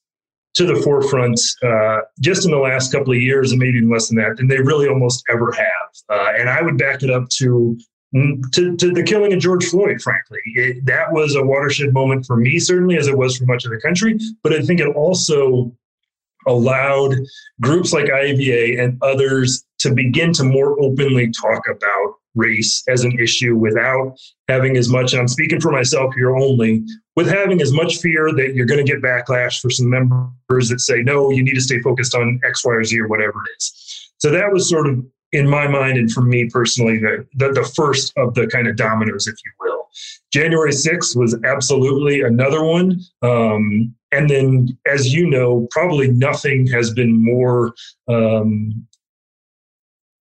to the forefront uh, just in the last couple of years, and maybe even less than that, than they really almost ever have. Uh, and I would back it up to, mm, to, to the killing of George Floyd. Frankly, it, that was a watershed moment for me, certainly, as it was for much of the country. But I think it also allowed groups like IAVA and others to begin to more openly talk about race as an issue without having as much, and I'm speaking for myself here only, with having as much fear that you're going to get backlash for some members that say, no, you need to stay focused on X, Y, or Z or whatever it is. So that was sort of, in my mind, and for me personally, the, the, the first of the kind of dominoes, if you will. January 6th was absolutely another one. Um, and then, as you know, probably nothing has been more um,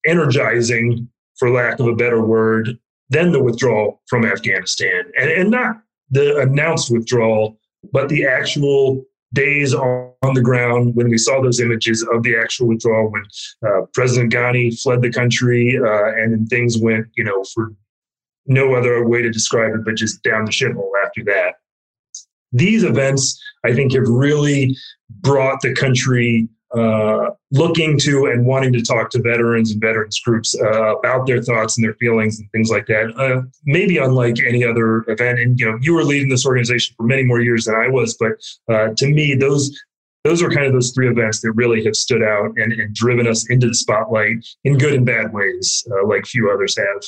energizing for lack of a better word, than the withdrawal from Afghanistan. And, and not the announced withdrawal, but the actual days on, the ground when we saw those images of the actual withdrawal, when uh, President Ghani fled the country uh, and then things went, you know, for no other way to describe it, but just down the shithole after that. These events, I think, have really brought the country uh, looking to and wanting to talk to veterans and veterans groups uh, about their thoughts and their feelings and things like that. Uh, maybe unlike any other event, and you know, you were leading this organization for many more years than I was, but uh, to me, those those are kind of those three events that really have stood out and, and driven us into the spotlight in good and bad ways, uh, like few others have.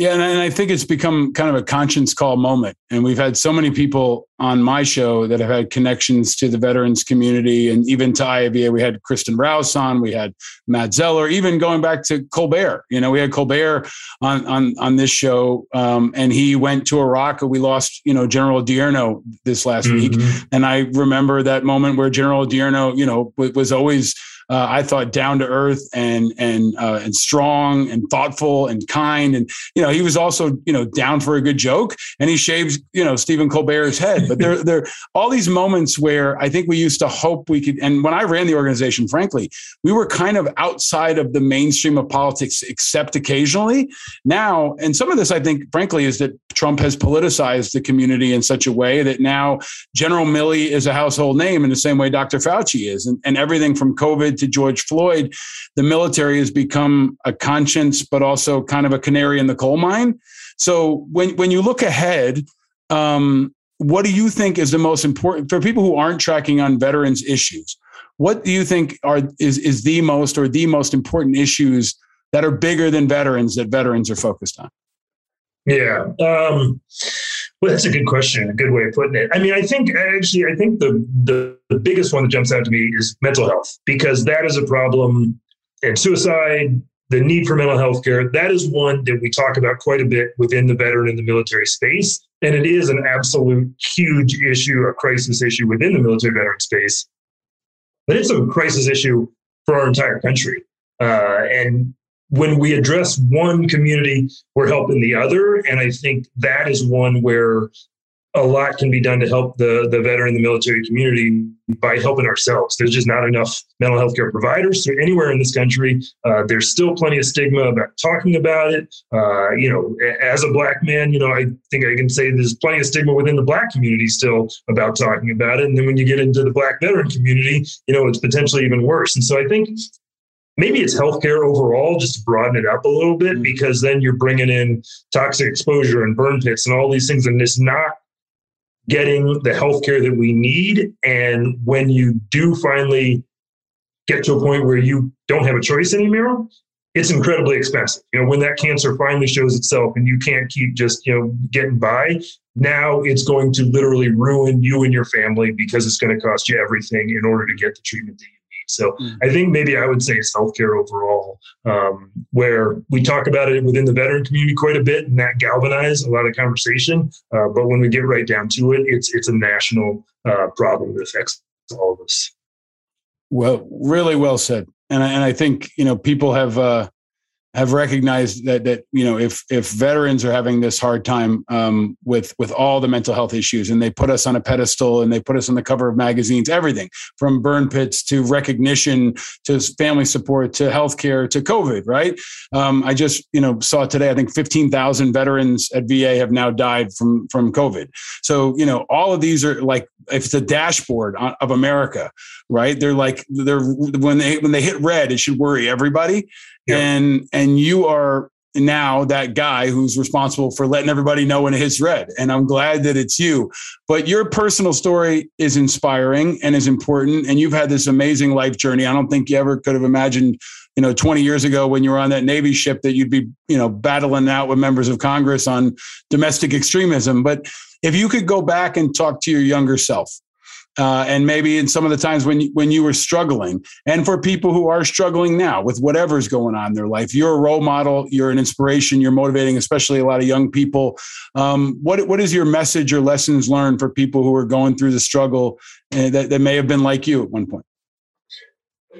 Yeah, and I think it's become kind of a conscience call moment. And we've had so many people on my show that have had connections to the veterans community and even to IAVA. We had Kristen Rouse on, we had Matt Zeller, even going back to Colbert. You know, we had Colbert on on on this show, um, and he went to Iraq. We lost, you know, General Odierno this last mm-hmm. week, and I remember that moment where General Odierno, you know, was always uh, I thought down to earth and and uh, and strong and thoughtful and kind. And you know, he was also you know down for a good joke, and he shaved you know Stephen Colbert's head. But there there all these moments where I think we used to hope we could. And when I ran the organization, frankly, we were kind of outside of the mainstream of politics, except occasionally. Now, and some of this I think, frankly, is that Trump has politicized the community in such a way that now General Milley is a household name in the same way Dr. Fauci is, and, and everything from COVID to George Floyd, the military has become a conscience, but also kind of a canary in the coal mine. So when when you look ahead, um, what do you think is the most important for people who aren't tracking on veterans issues? What do you think are is is the most or the most important issues that are bigger than veterans that veterans are focused on? Yeah. Um, well, that's a good question. A good way of putting it. I mean, I think actually, I think the, the, the biggest one that jumps out to me is mental health because that is a problem, and suicide, the need for mental health care. That is one that we talk about quite a bit within the veteran and the military space, and it is an absolute huge issue, a crisis issue within the military veteran space. But it's a crisis issue for our entire country. Uh, and when we address one community, we're helping the other. And I think that is one where a lot can be done to help the, the veteran, the military community by helping ourselves. There's just not enough mental health care providers anywhere in this country. Uh, there's still plenty of stigma about talking about it. Uh, you know, as a black man, you know, I think I can say there's plenty of stigma within the black community still about talking about it. And then when you get into the black veteran community, you know, it's potentially even worse. And so I think maybe it's healthcare overall, just to broaden it up a little bit, mm-hmm. because then you're bringing in toxic exposure and burn pits and all these things, and it's not getting the healthcare that we need. And when you do finally get to a point where you don't have a choice anymore, it's incredibly expensive. You know, when that cancer finally shows itself and you can't keep just, you know, getting by, now it's going to literally ruin you and your family because it's going to cost you everything in order to get the treatment that you need. So mm. I think maybe I would say it's healthcare overall, um, where we talk about it within the veteran community quite a bit, and that galvanizes a lot of conversation. Uh, but when we get right down to it, it's it's a national uh, problem that affects all of us. Well, really well said and I, and I think you know people have uh, have recognized that that you know if if veterans are having this hard time um, with with all the mental health issues and they put us on a pedestal and they put us on the cover of magazines everything from burn pits to recognition to family support to healthcare to covid right? Um, i just you know saw today i think 15000 veterans at va have now died from from covid. So you know all of these are like if it's a dashboard of america right they're like they're when they when they hit red it should worry everybody and and you are now that guy who's responsible for letting everybody know when it hits red. And I'm glad that it's you. But your personal story is inspiring and is important. And you've had this amazing life journey. I don't think you ever could have imagined, you know, 20 years ago when you were on that Navy ship that you'd be, you know, battling out with members of Congress on domestic extremism. But if you could go back and talk to your younger self, uh, and maybe in some of the times when you, when you were struggling, and for people who are struggling now with whatever's going on in their life, you're a role model, you're an inspiration, you're motivating, especially a lot of young people. Um, what what is your message or lessons learned for people who are going through the struggle uh, that, that may have been like you at one point?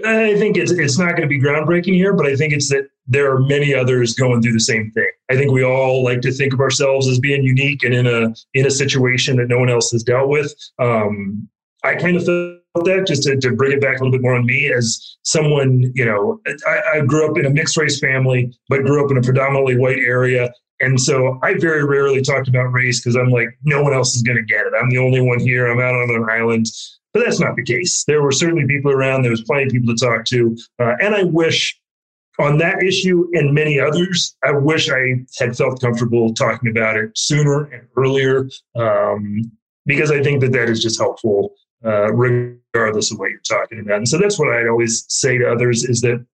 I think it's it's not going to be groundbreaking here, but I think it's that there are many others going through the same thing. I think we all like to think of ourselves as being unique and in a in a situation that no one else has dealt with. Um, I kind of felt that just to, to bring it back a little bit more on me as someone, you know, I, I grew up in a mixed race family, but grew up in a predominantly white area. And so I very rarely talked about race because I'm like, no one else is going to get it. I'm the only one here. I'm out on an island. But that's not the case. There were certainly people around. There was plenty of people to talk to. Uh, and I wish on that issue and many others, I wish I had felt comfortable talking about it sooner and earlier um, because I think that that is just helpful uh, regardless of what you're talking about. And so that's what I'd always say to others is that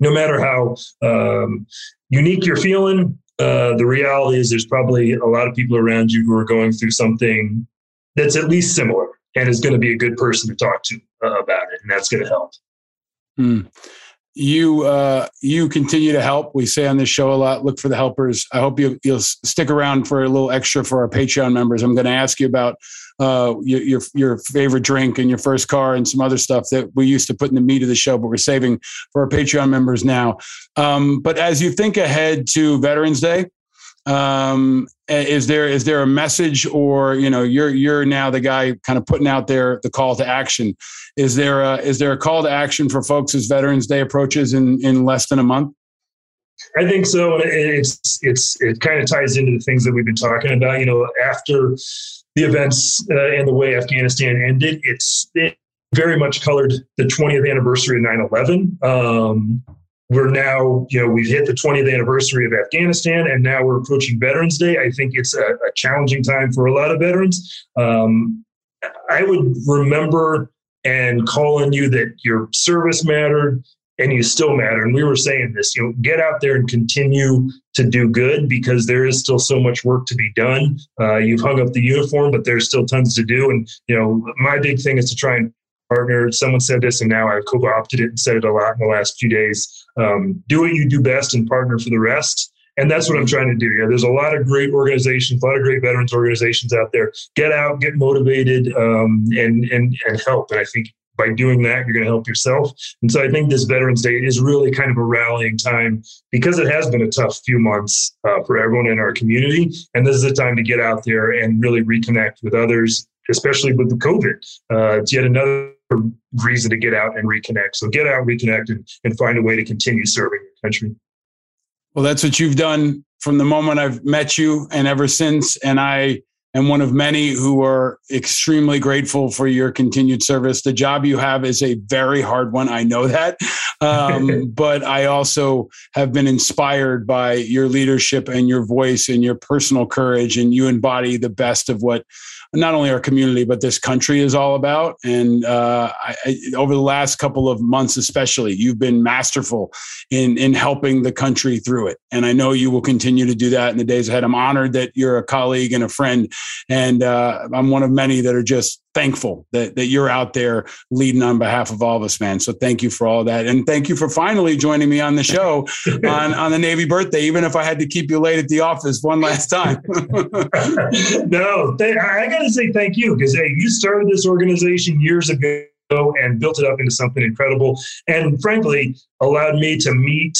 no matter how um, unique you're feeling, uh, the reality is there's probably a lot of people around you who are going through something that's at least similar and is going to be a good person to talk to uh, about it, and that's going to help. Mm you uh, you continue to help. We say on this show a lot. Look for the helpers. I hope you, you'll stick around for a little extra for our Patreon members. I'm going to ask you about uh, your, your, your favorite drink and your first car and some other stuff that we used to put in the meat of the show, but we're saving for our Patreon members now. Um, but as you think ahead to Veterans Day, um, is there is there a message or you know you're you're now the guy kind of putting out there the call to action. Is there a is there a call to action for folks as veterans day approaches in in less than a month? I think so. It's it's it kind of ties into the things that we've been talking about. You know after the events uh, and the way afghanistan ended it's it very much colored the 20th anniversary of 9-11 um, we're now, you know, we've hit the 20th anniversary of Afghanistan, and now we're approaching Veterans Day. I think it's a, a challenging time for a lot of veterans. Um, I would remember and call on you that your service mattered and you still matter. And we were saying this, you know, get out there and continue to do good because there is still so much work to be done. Uh, you've hung up the uniform, but there's still tons to do. And, you know, my big thing is to try and partner. Someone said this, and now I've co-opted it and said it a lot in the last few days. Um, do what you do best and partner for the rest. And that's what I'm trying to do. Yeah, there's a lot of great organizations, a lot of great veterans organizations out there. Get out, get motivated, um, and and and help. And I think by doing that, you're going to help yourself. And so I think this Veterans Day is really kind of a rallying time because it has been a tough few months uh, for everyone in our community. And this is a time to get out there and really reconnect with others, especially with the COVID. Uh, it's yet another reason to get out and reconnect. So get out, reconnect, and, and find a way to continue serving your country. Well, that's what you've done from the moment I've met you and ever since. And I and one of many who are extremely grateful for your continued service. The job you have is a very hard one. I know that. Um, but I also have been inspired by your leadership and your voice and your personal courage, and you embody the best of what not only our community but this country is all about. And uh, I, I, over the last couple of months, especially, you've been masterful in in helping the country through it. And I know you will continue to do that in the days ahead. I'm honored that you're a colleague and a friend, and uh, I'm one of many that are just thankful that, that you're out there leading on behalf of all of us, man. So thank you for all that. And thank you for finally joining me on the show on, on the Navy birthday, even if I had to keep you late at the office one last time. no, th- I got to say thank you because, hey, you started this organization years ago and built it up into something incredible. And frankly, allowed me to meet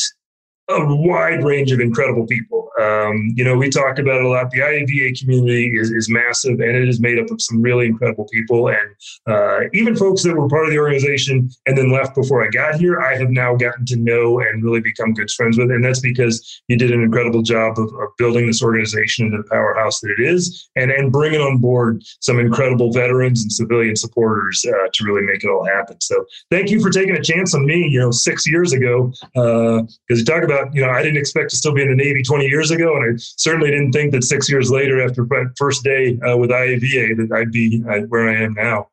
a wide range of incredible people. Um, you know, we talked about it a lot. The IAVA community is, is massive and it is made up of some really incredible people. And uh, even folks that were part of the organization and then left before I got here, I have now gotten to know and really become good friends with. And that's because you did an incredible job of, of building this organization into the powerhouse that it is and, and bringing on board some incredible veterans and civilian supporters uh, to really make it all happen. So thank you for taking a chance on me, you know, six years ago. Because uh, you talk about, you know, I didn't expect to still be in the Navy 20 years ago, and I certainly didn't think that six years later, after my first day uh, with IAVA, that I'd be uh, where I am now.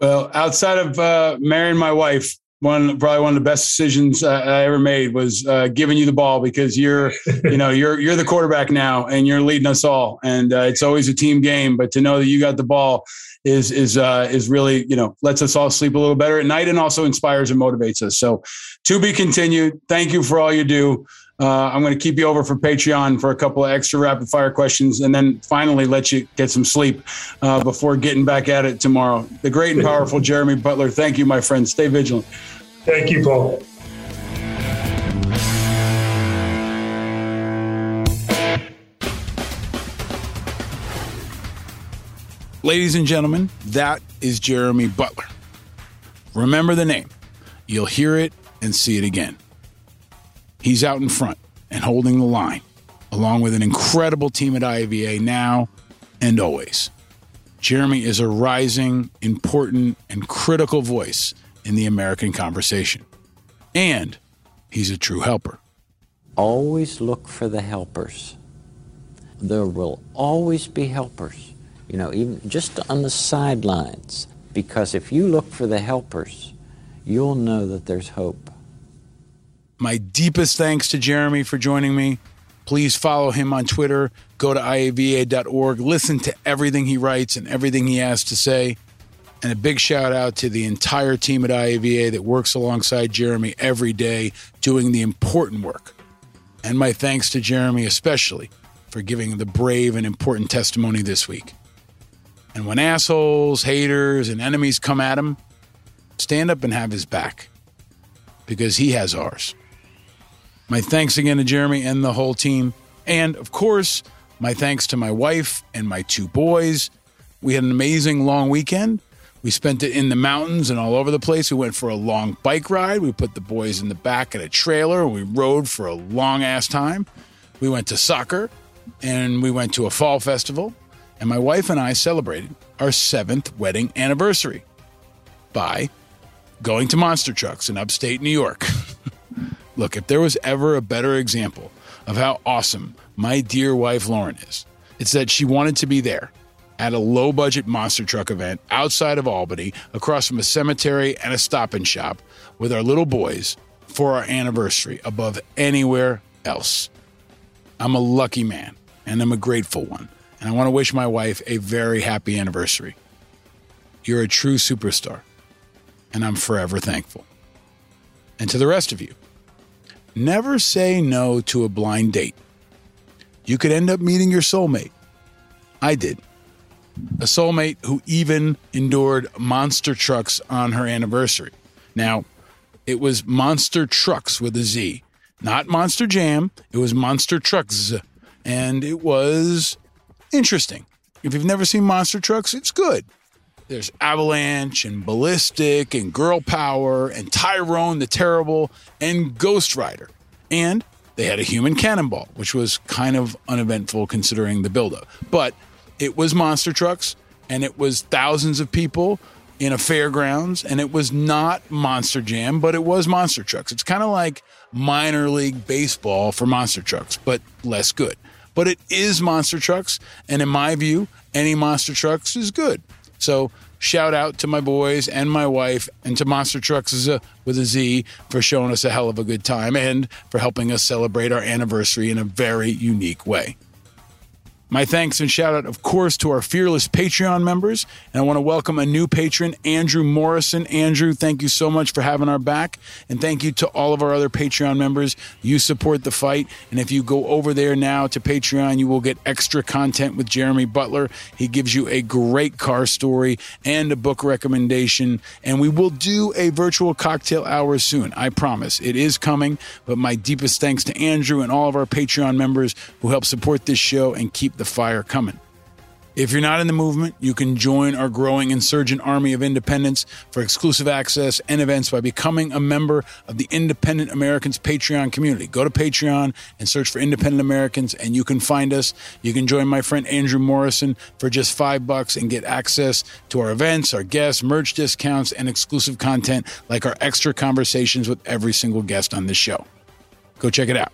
Well, outside of uh, marrying my wife, one probably one of the best decisions uh, I ever made was uh, giving you the ball because you're, you know, you're you're the quarterback now and you're leading us all, and uh, it's always a team game. But to know that you got the ball is is uh, is really you know lets us all sleep a little better at night and also inspires and motivates us. So, to be continued. Thank you for all you do. Uh, I'm going to keep you over for Patreon for a couple of extra rapid fire questions, and then finally let you get some sleep uh, before getting back at it tomorrow. The great and powerful Jeremy Butler. Thank you, my friend. Stay vigilant. Thank you, Paul. Ladies and gentlemen, that is Jeremy Butler. Remember the name. You'll hear it and see it again. He's out in front and holding the line, along with an incredible team at IAVA now and always. Jeremy is a rising, important, and critical voice in the American conversation. And he's a true helper. Always look for the helpers. There will always be helpers, you know, even just on the sidelines. Because if you look for the helpers, you'll know that there's hope. My deepest thanks to Jeremy for joining me. Please follow him on Twitter. Go to IAVA.org. Listen to everything he writes and everything he has to say. And a big shout out to the entire team at IAVA that works alongside Jeremy every day doing the important work. And my thanks to Jeremy especially for giving the brave and important testimony this week. And when assholes, haters, and enemies come at him, stand up and have his back because he has ours. My thanks again to Jeremy and the whole team. And of course, my thanks to my wife and my two boys. We had an amazing long weekend. We spent it in the mountains and all over the place. We went for a long bike ride. We put the boys in the back of a trailer and we rode for a long ass time. We went to soccer and we went to a fall festival. And my wife and I celebrated our seventh wedding anniversary by going to monster trucks in upstate New York. Look, if there was ever a better example of how awesome my dear wife Lauren is, it's that she wanted to be there at a low budget monster truck event outside of Albany, across from a cemetery and a stop and shop with our little boys for our anniversary above anywhere else. I'm a lucky man and I'm a grateful one. And I want to wish my wife a very happy anniversary. You're a true superstar, and I'm forever thankful. And to the rest of you, Never say no to a blind date. You could end up meeting your soulmate. I did. A soulmate who even endured monster trucks on her anniversary. Now, it was monster trucks with a Z, not monster jam. It was monster trucks. And it was interesting. If you've never seen monster trucks, it's good. There's Avalanche and Ballistic and Girl Power and Tyrone the Terrible and Ghost Rider. And they had a human cannonball, which was kind of uneventful considering the buildup. But it was monster trucks and it was thousands of people in a fairgrounds and it was not Monster Jam, but it was monster trucks. It's kind of like minor league baseball for monster trucks, but less good. But it is monster trucks, and in my view, any monster trucks is good. So shout out to my boys and my wife and to Monster Trucks with a Z for showing us a hell of a good time and for helping us celebrate our anniversary in a very unique way. My thanks and shout out, of course, to our fearless Patreon members. And I want to welcome a new patron, Andrew Morrison. Andrew, thank you so much for having our back. And thank you to all of our other Patreon members. You support the fight. And if you go over there now to Patreon, you will get extra content with Jeremy Butler. He gives you a great car story and a book recommendation. And we will do a virtual cocktail hour soon. I promise. It is coming. But my deepest thanks to Andrew and all of our Patreon members who help support this show and keep the fire coming. If you're not in the movement, you can join our growing insurgent army of independents for exclusive access and events by becoming a member of the Independent Americans Patreon community. Go to Patreon and search for Independent Americans and you can find us. You can join my friend Andrew Morrison for just 5 bucks and get access to our events, our guests, merch discounts and exclusive content like our extra conversations with every single guest on this show. Go check it out.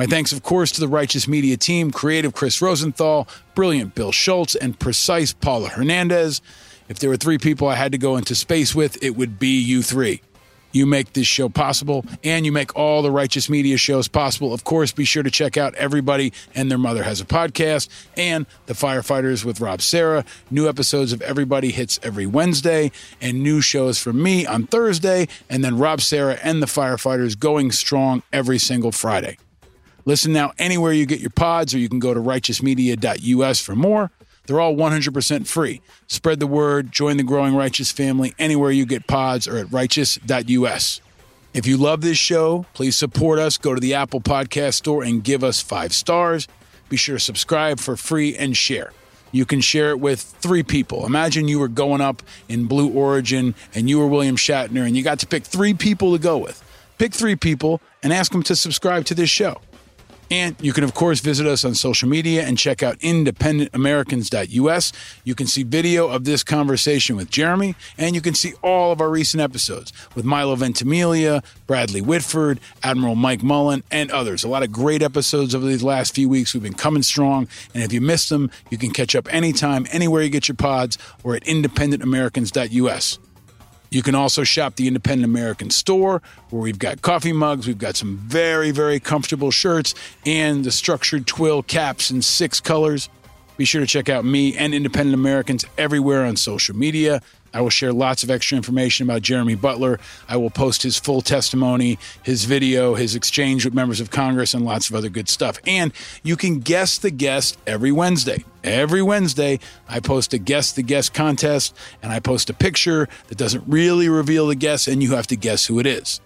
My thanks, of course, to the Righteous Media team, creative Chris Rosenthal, brilliant Bill Schultz, and precise Paula Hernandez. If there were three people I had to go into space with, it would be you three. You make this show possible, and you make all the Righteous Media shows possible. Of course, be sure to check out Everybody and Their Mother Has a Podcast and The Firefighters with Rob Sarah. New episodes of Everybody hits every Wednesday, and new shows from me on Thursday, and then Rob Sarah and The Firefighters going strong every single Friday. Listen now anywhere you get your pods, or you can go to righteousmedia.us for more. They're all 100% free. Spread the word, join the growing righteous family anywhere you get pods or at righteous.us. If you love this show, please support us. Go to the Apple Podcast Store and give us five stars. Be sure to subscribe for free and share. You can share it with three people. Imagine you were going up in Blue Origin and you were William Shatner and you got to pick three people to go with. Pick three people and ask them to subscribe to this show. And you can, of course, visit us on social media and check out independentamericans.us. You can see video of this conversation with Jeremy, and you can see all of our recent episodes with Milo Ventimiglia, Bradley Whitford, Admiral Mike Mullen, and others. A lot of great episodes over these last few weeks. We've been coming strong, and if you missed them, you can catch up anytime, anywhere you get your pods, or at independentamericans.us. You can also shop the Independent American store where we've got coffee mugs, we've got some very, very comfortable shirts, and the structured twill caps in six colors. Be sure to check out me and Independent Americans everywhere on social media. I will share lots of extra information about Jeremy Butler. I will post his full testimony, his video, his exchange with members of Congress, and lots of other good stuff. And you can guess the guest every Wednesday. Every Wednesday, I post a guess the guest contest, and I post a picture that doesn't really reveal the guest, and you have to guess who it is.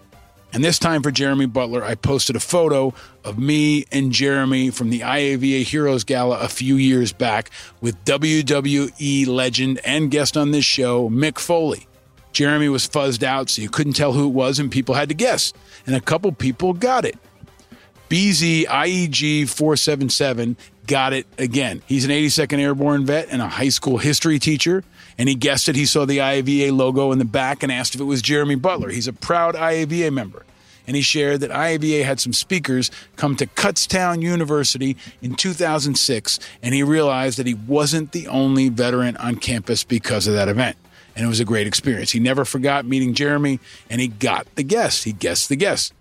And this time for Jeremy Butler, I posted a photo of me and Jeremy from the IAVA Heroes Gala a few years back with WWE legend and guest on this show, Mick Foley. Jeremy was fuzzed out, so you couldn't tell who it was, and people had to guess. And a couple people got it. BZ IEG 477 got it again. He's an 82nd Airborne vet and a high school history teacher. And he guessed it. He saw the IAVA logo in the back and asked if it was Jeremy Butler. He's a proud IAVA member. And he shared that IAVA had some speakers come to Kutztown University in 2006, and he realized that he wasn't the only veteran on campus because of that event. And it was a great experience. He never forgot meeting Jeremy, and he got the guest. He guessed the guest.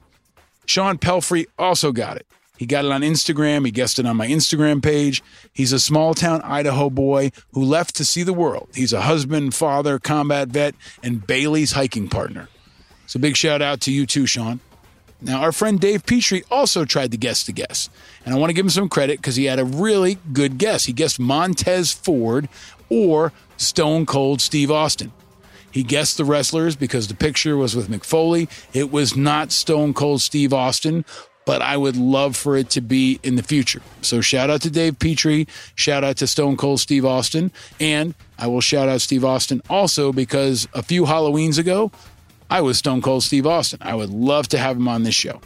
Sean Pelfrey also got it. He got it on Instagram. He guessed it on my Instagram page. He's a small town Idaho boy who left to see the world. He's a husband, father, combat vet, and Bailey's hiking partner. So big shout out to you too, Sean. Now, our friend Dave Petrie also tried to guess the guess. And I want to give him some credit because he had a really good guess. He guessed Montez Ford or Stone Cold Steve Austin. He guessed the wrestlers because the picture was with Mick Foley. It was not Stone Cold Steve Austin, but I would love for it to be in the future. So shout out to Dave Petrie, shout out to Stone Cold Steve Austin, and I will shout out Steve Austin also because a few Halloweens ago, I was Stone Cold Steve Austin. I would love to have him on this show.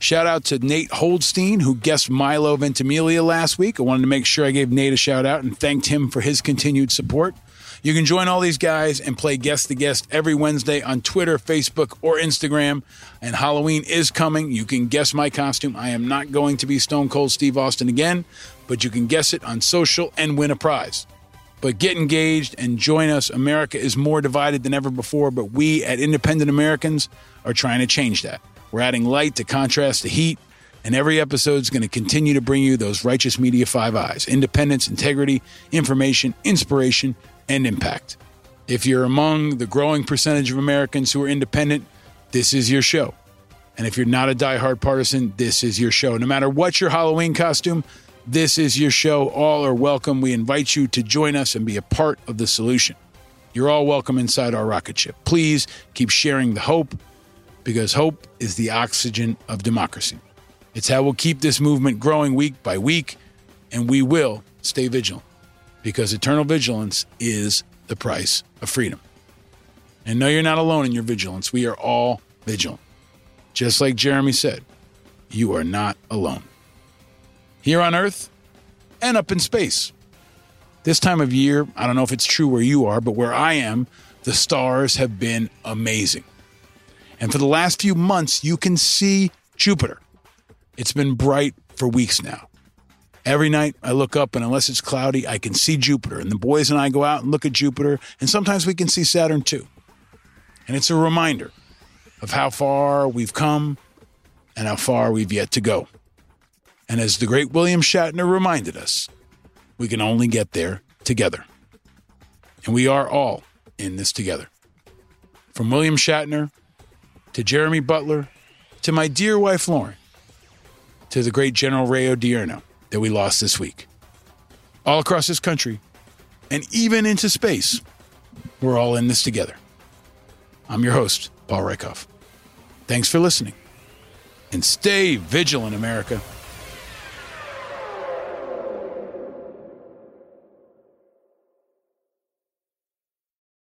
Shout out to Nate Holdstein, who guessed Milo Ventimiglia last week. I wanted to make sure I gave Nate a shout out and thanked him for his continued support. You can join all these guys and play guest to guest every Wednesday on Twitter, Facebook, or Instagram. And Halloween is coming. You can guess my costume. I am not going to be Stone Cold Steve Austin again, but you can guess it on social and win a prize. But get engaged and join us. America is more divided than ever before, but we at Independent Americans are trying to change that. We're adding light to contrast to heat, and every episode is going to continue to bring you those righteous media Five I's independence, integrity, information, inspiration, and impact. If you're among the growing percentage of Americans who are independent, this is your show. And if you're not a diehard partisan, this is your show. No matter what your Halloween costume, this is your show. All are welcome. We invite you to join us and be a part of the solution. You're all welcome inside our rocket ship. Please keep sharing the hope because hope is the oxygen of democracy. It's how we'll keep this movement growing week by week, and we will stay vigilant because eternal vigilance is the price of freedom. And no, you're not alone in your vigilance. We are all vigilant. Just like Jeremy said, you are not alone. Here on Earth and up in space. This time of year, I don't know if it's true where you are, but where I am, the stars have been amazing. And for the last few months, you can see Jupiter. It's been bright for weeks now. Every night I look up, and unless it's cloudy, I can see Jupiter. And the boys and I go out and look at Jupiter, and sometimes we can see Saturn too. And it's a reminder of how far we've come and how far we've yet to go. And as the great William Shatner reminded us, we can only get there together. And we are all in this together. From William Shatner to Jeremy Butler to my dear wife Lauren to the great General Ray Odierno that we lost this week. All across this country and even into space, we're all in this together. I'm your host, Paul Rieckhoff. Thanks for listening. And stay vigilant, America.